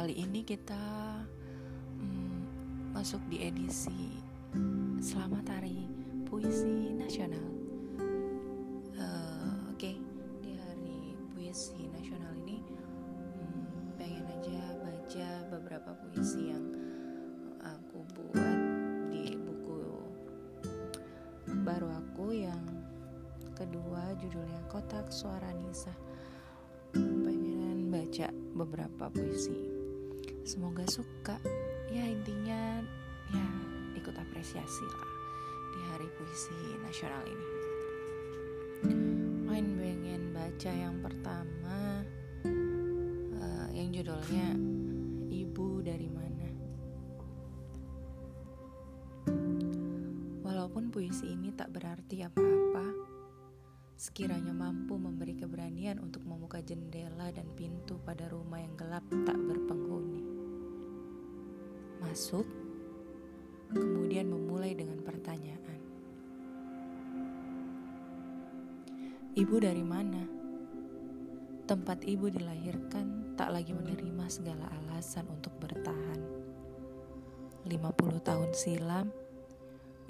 kali ini kita mm, masuk di edisi Selamat Hari Puisi Nasional. Uh, Oke, okay. di Hari Puisi Nasional ini mm, pengen aja baca beberapa puisi yang aku buat di buku baru aku yang kedua judulnya Kotak Suara Nisa. Pengen baca beberapa puisi. Semoga suka. Ya intinya ya ikut apresiasi lah di hari puisi nasional ini. Main pengen baca yang pertama uh, yang judulnya Ibu dari mana. Walaupun puisi ini tak berarti apa-apa, sekiranya mampu memberi keberanian untuk membuka jendela dan pintu pada rumah yang gelap tak berpenghuni. Masuk kemudian memulai dengan pertanyaan. Ibu dari mana? Tempat ibu dilahirkan tak lagi menerima segala alasan untuk bertahan. 50 tahun silam,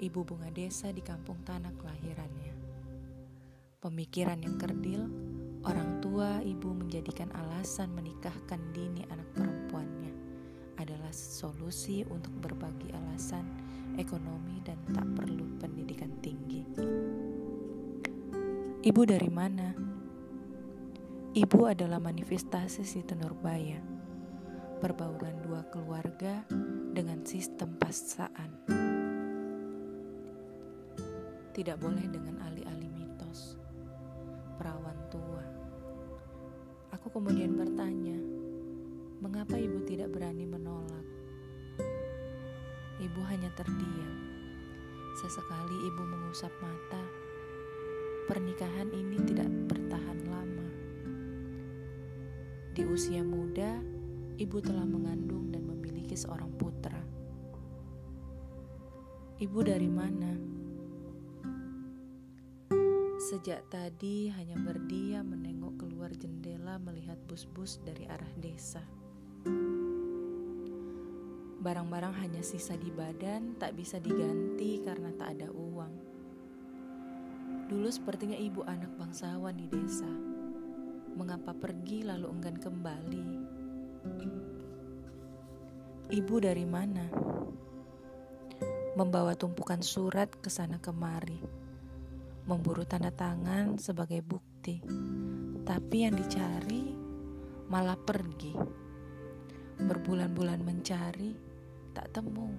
ibu bunga desa di kampung tanah kelahirannya. Pemikiran yang kerdil, orang tua ibu menjadikan alasan menikahkan dini anak perempuannya adalah solusi untuk berbagi alasan ekonomi dan tak perlu pendidikan tinggi. Ibu dari mana? Ibu adalah manifestasi Siti Nurbaya, perbauran dua keluarga dengan sistem paksaan. Tidak boleh dengan alih-alih mitos, perawan tua. Aku kemudian bertanya, Mengapa ibu tidak berani menolak? Hanya terdiam. Sesekali ibu mengusap mata. Pernikahan ini tidak bertahan lama. Di usia muda, ibu telah mengandung dan memiliki seorang putra. Ibu dari mana? Sejak tadi hanya berdiam menengok keluar jendela melihat bus-bus dari arah desa. Barang-barang hanya sisa di badan, tak bisa diganti karena tak ada uang. Dulu sepertinya ibu anak bangsawan di desa. Mengapa pergi lalu enggan kembali? Ibu dari mana? Membawa tumpukan surat ke sana kemari. Memburu tanda tangan sebagai bukti. Tapi yang dicari malah pergi. Berbulan-bulan mencari, tak temu.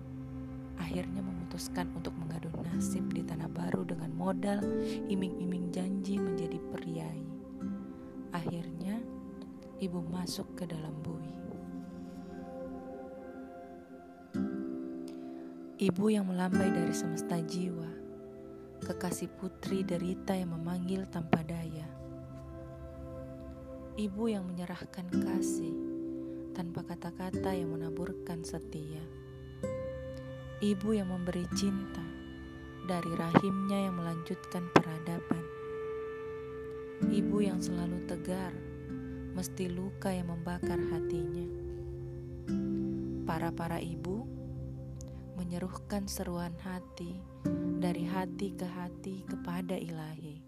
Akhirnya memutuskan untuk mengadu nasib di tanah baru dengan modal iming-iming janji menjadi priai. Akhirnya, ibu masuk ke dalam bui. Ibu yang melambai dari semesta jiwa, kekasih putri derita yang memanggil tanpa daya. Ibu yang menyerahkan kasih, tanpa kata-kata yang menaburkan setia. Ibu yang memberi cinta dari rahimnya yang melanjutkan peradaban. Ibu yang selalu tegar, mesti luka yang membakar hatinya. Para-para ibu menyeruhkan seruan hati dari hati ke hati kepada ilahi.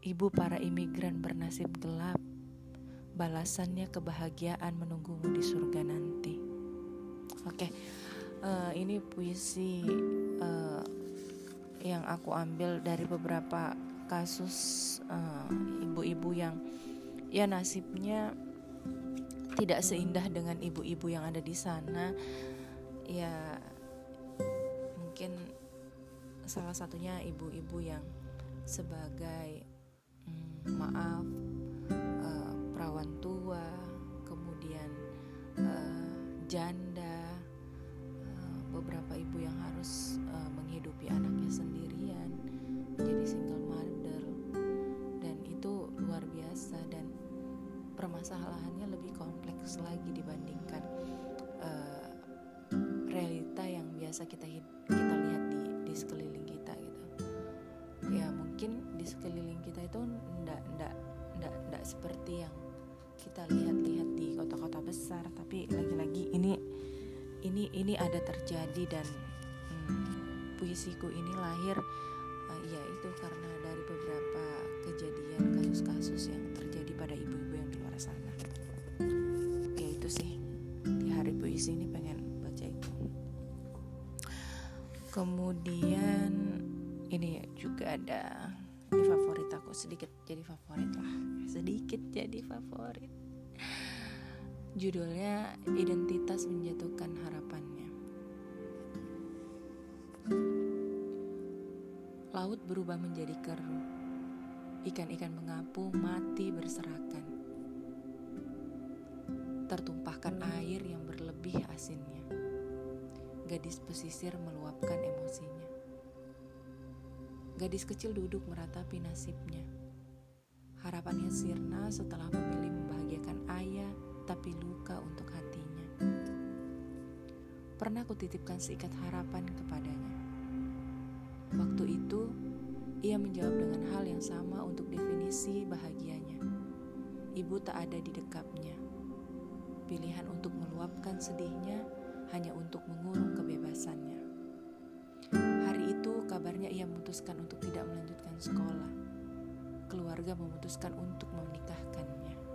Ibu para imigran bernasib gelap balasannya kebahagiaan menunggumu di surga nanti. Oke, okay. Uh, ini puisi uh, yang aku ambil dari beberapa kasus eh, ibu-ibu uh, yang ya nasibnya tidak seindah dengan ibu-ibu yang ada di sana. Ya mungkin salah satunya ibu-ibu yang sebagai mm, maaf perawan tua, kemudian uh, janda, uh, beberapa ibu yang harus uh, menghidupi anaknya sendirian, menjadi single mother, dan itu luar biasa dan permasalahannya lebih kompleks lagi dibandingkan uh, realita yang biasa kita kita lihat di di sekeliling kita gitu. Ya mungkin di sekeliling kita itu ndak ndak ndak ndak seperti yang kita lihat-lihat di kota-kota besar tapi lagi-lagi ini ini ini ada terjadi dan hmm, puisiku ini lahir uh, ya karena dari beberapa kejadian kasus-kasus yang terjadi pada ibu-ibu yang di luar sana. Ya itu sih di hari puisi ini pengen baca itu. Kemudian ini juga ada ini favorit aku sedikit jadi favorit lah. Sedikit jadi favorit judulnya identitas menjatuhkan harapannya. Laut berubah menjadi keruh. Ikan-ikan mengapung mati berserakan. Tertumpahkan air yang berlebih asinnya. Gadis pesisir meluapkan emosinya. Gadis kecil duduk meratapi nasibnya. Harapannya sirna setelah memilih membahagiakan ayah, tapi luka untuk hatinya. Pernah kutitipkan seikat harapan kepadanya. Waktu itu, ia menjawab dengan hal yang sama untuk definisi bahagianya. Ibu tak ada di dekapnya. Pilihan untuk meluapkan sedihnya hanya untuk mengurung kebebasannya kabarnya ia memutuskan untuk tidak melanjutkan sekolah. Keluarga memutuskan untuk menikahkannya.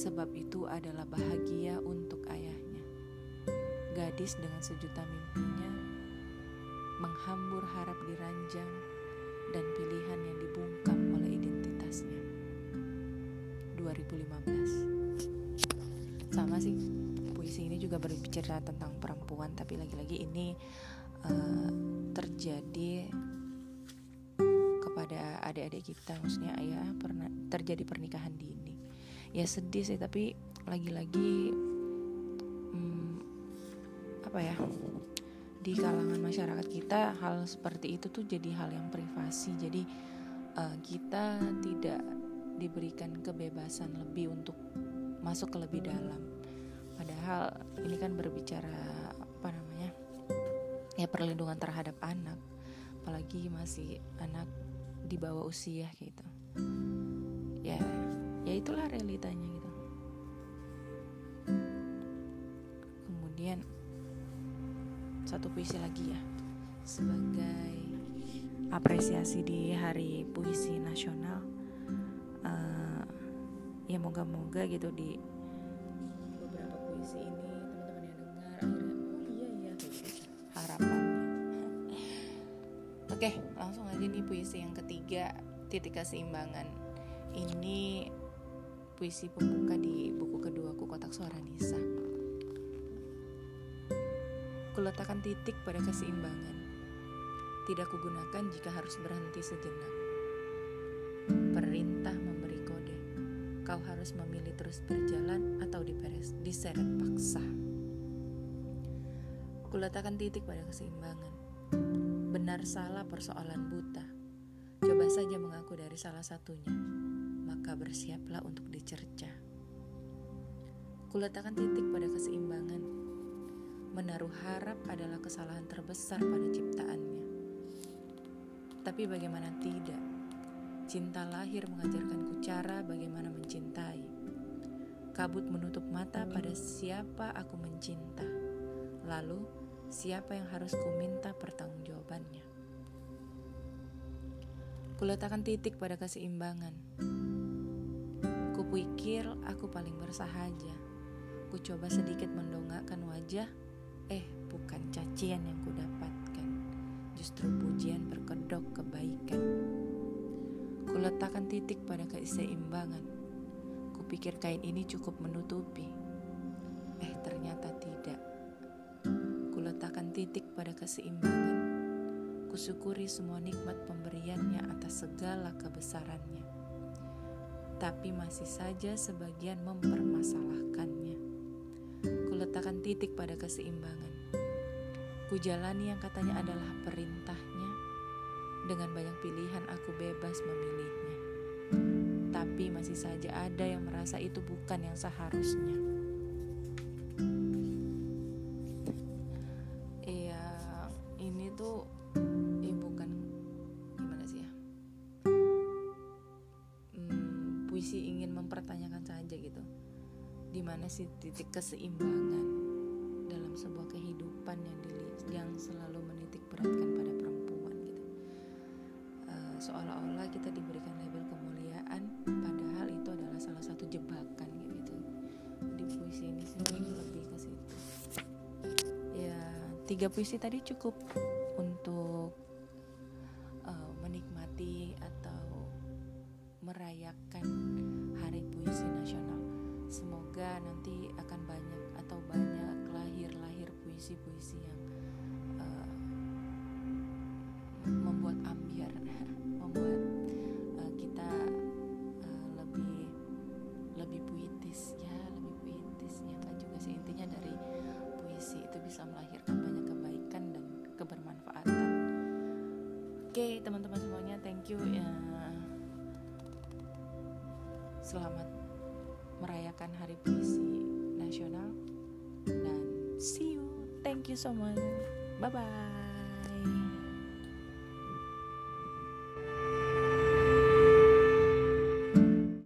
Sebab itu adalah bahagia untuk ayahnya. Gadis dengan sejuta mimpinya menghambur harap di ranjang dan pilihan yang dibungkam oleh identitasnya. 2015 Sama sih, puisi ini juga berbicara tentang perempuan, tapi lagi-lagi ini uh, terjadi kepada adik-adik kita maksudnya ayah pernah terjadi pernikahan dini ya sedih sih tapi lagi-lagi hmm, apa ya di kalangan masyarakat kita hal seperti itu tuh jadi hal yang privasi. Jadi uh, kita tidak diberikan kebebasan lebih untuk masuk ke lebih dalam. Padahal ini kan berbicara apa namanya ya perlindungan terhadap anak. Apalagi masih anak di bawah usia gitu. Ya ya itulah realitanya gitu. Kemudian satu puisi lagi ya. Sebagai apresiasi di hari puisi nasional uh, ya moga-moga gitu di beberapa puisi ini Oke, langsung aja nih puisi yang ketiga, titik keseimbangan. Ini puisi pembuka di buku kedua ku Kotak Suara Nisa. Kuletakkan titik pada keseimbangan. Tidak kugunakan jika harus berhenti sejenak. Perintah memberi kode. Kau harus memilih terus berjalan atau diperes, diseret paksa. Kuletakkan titik pada keseimbangan benar salah persoalan buta. Coba saja mengaku dari salah satunya, maka bersiaplah untuk dicerca. Kuletakkan titik pada keseimbangan. Menaruh harap adalah kesalahan terbesar pada ciptaannya. Tapi bagaimana tidak? Cinta lahir mengajarkanku cara bagaimana mencintai. Kabut menutup mata pada siapa aku mencinta. Lalu siapa yang harus ku minta pertanggungjawabannya. Kuletakkan titik pada keseimbangan. Kupikir aku paling bersahaja. Ku coba sedikit mendongakkan wajah, eh bukan cacian yang ku dapatkan. Justru pujian berkedok kebaikan. Kuletakkan titik pada keseimbangan. Kupikir kain ini cukup menutupi. Eh ternyata tidak meletakkan titik pada keseimbangan. Kusyukuri semua nikmat pemberiannya atas segala kebesarannya. Tapi masih saja sebagian mempermasalahkannya. Kuletakkan titik pada keseimbangan. Kujalani yang katanya adalah perintahnya. Dengan banyak pilihan aku bebas memilihnya. Tapi masih saja ada yang merasa itu bukan yang seharusnya. Mana sih titik keseimbangan dalam sebuah kehidupan yang di, yang selalu menitik beratkan pada perempuan gitu? Uh, seolah-olah kita diberikan label kemuliaan padahal itu adalah salah satu jebakan gitu. Di puisi ini sih lebih ke situ. Ya tiga puisi tadi cukup nanti akan banyak atau banyak lahir-lahir puisi-puisi yang uh, membuat ambiar membuat uh, kita uh, lebih lebih puitis ya lebih puitis. Ya kan juga sih intinya dari puisi itu bisa melahirkan banyak kebaikan dan kebermanfaatan. Oke teman-teman semuanya thank you ya. Selamat merayakan Hari Puisi Nasional dan see you. Thank you so much. Bye bye.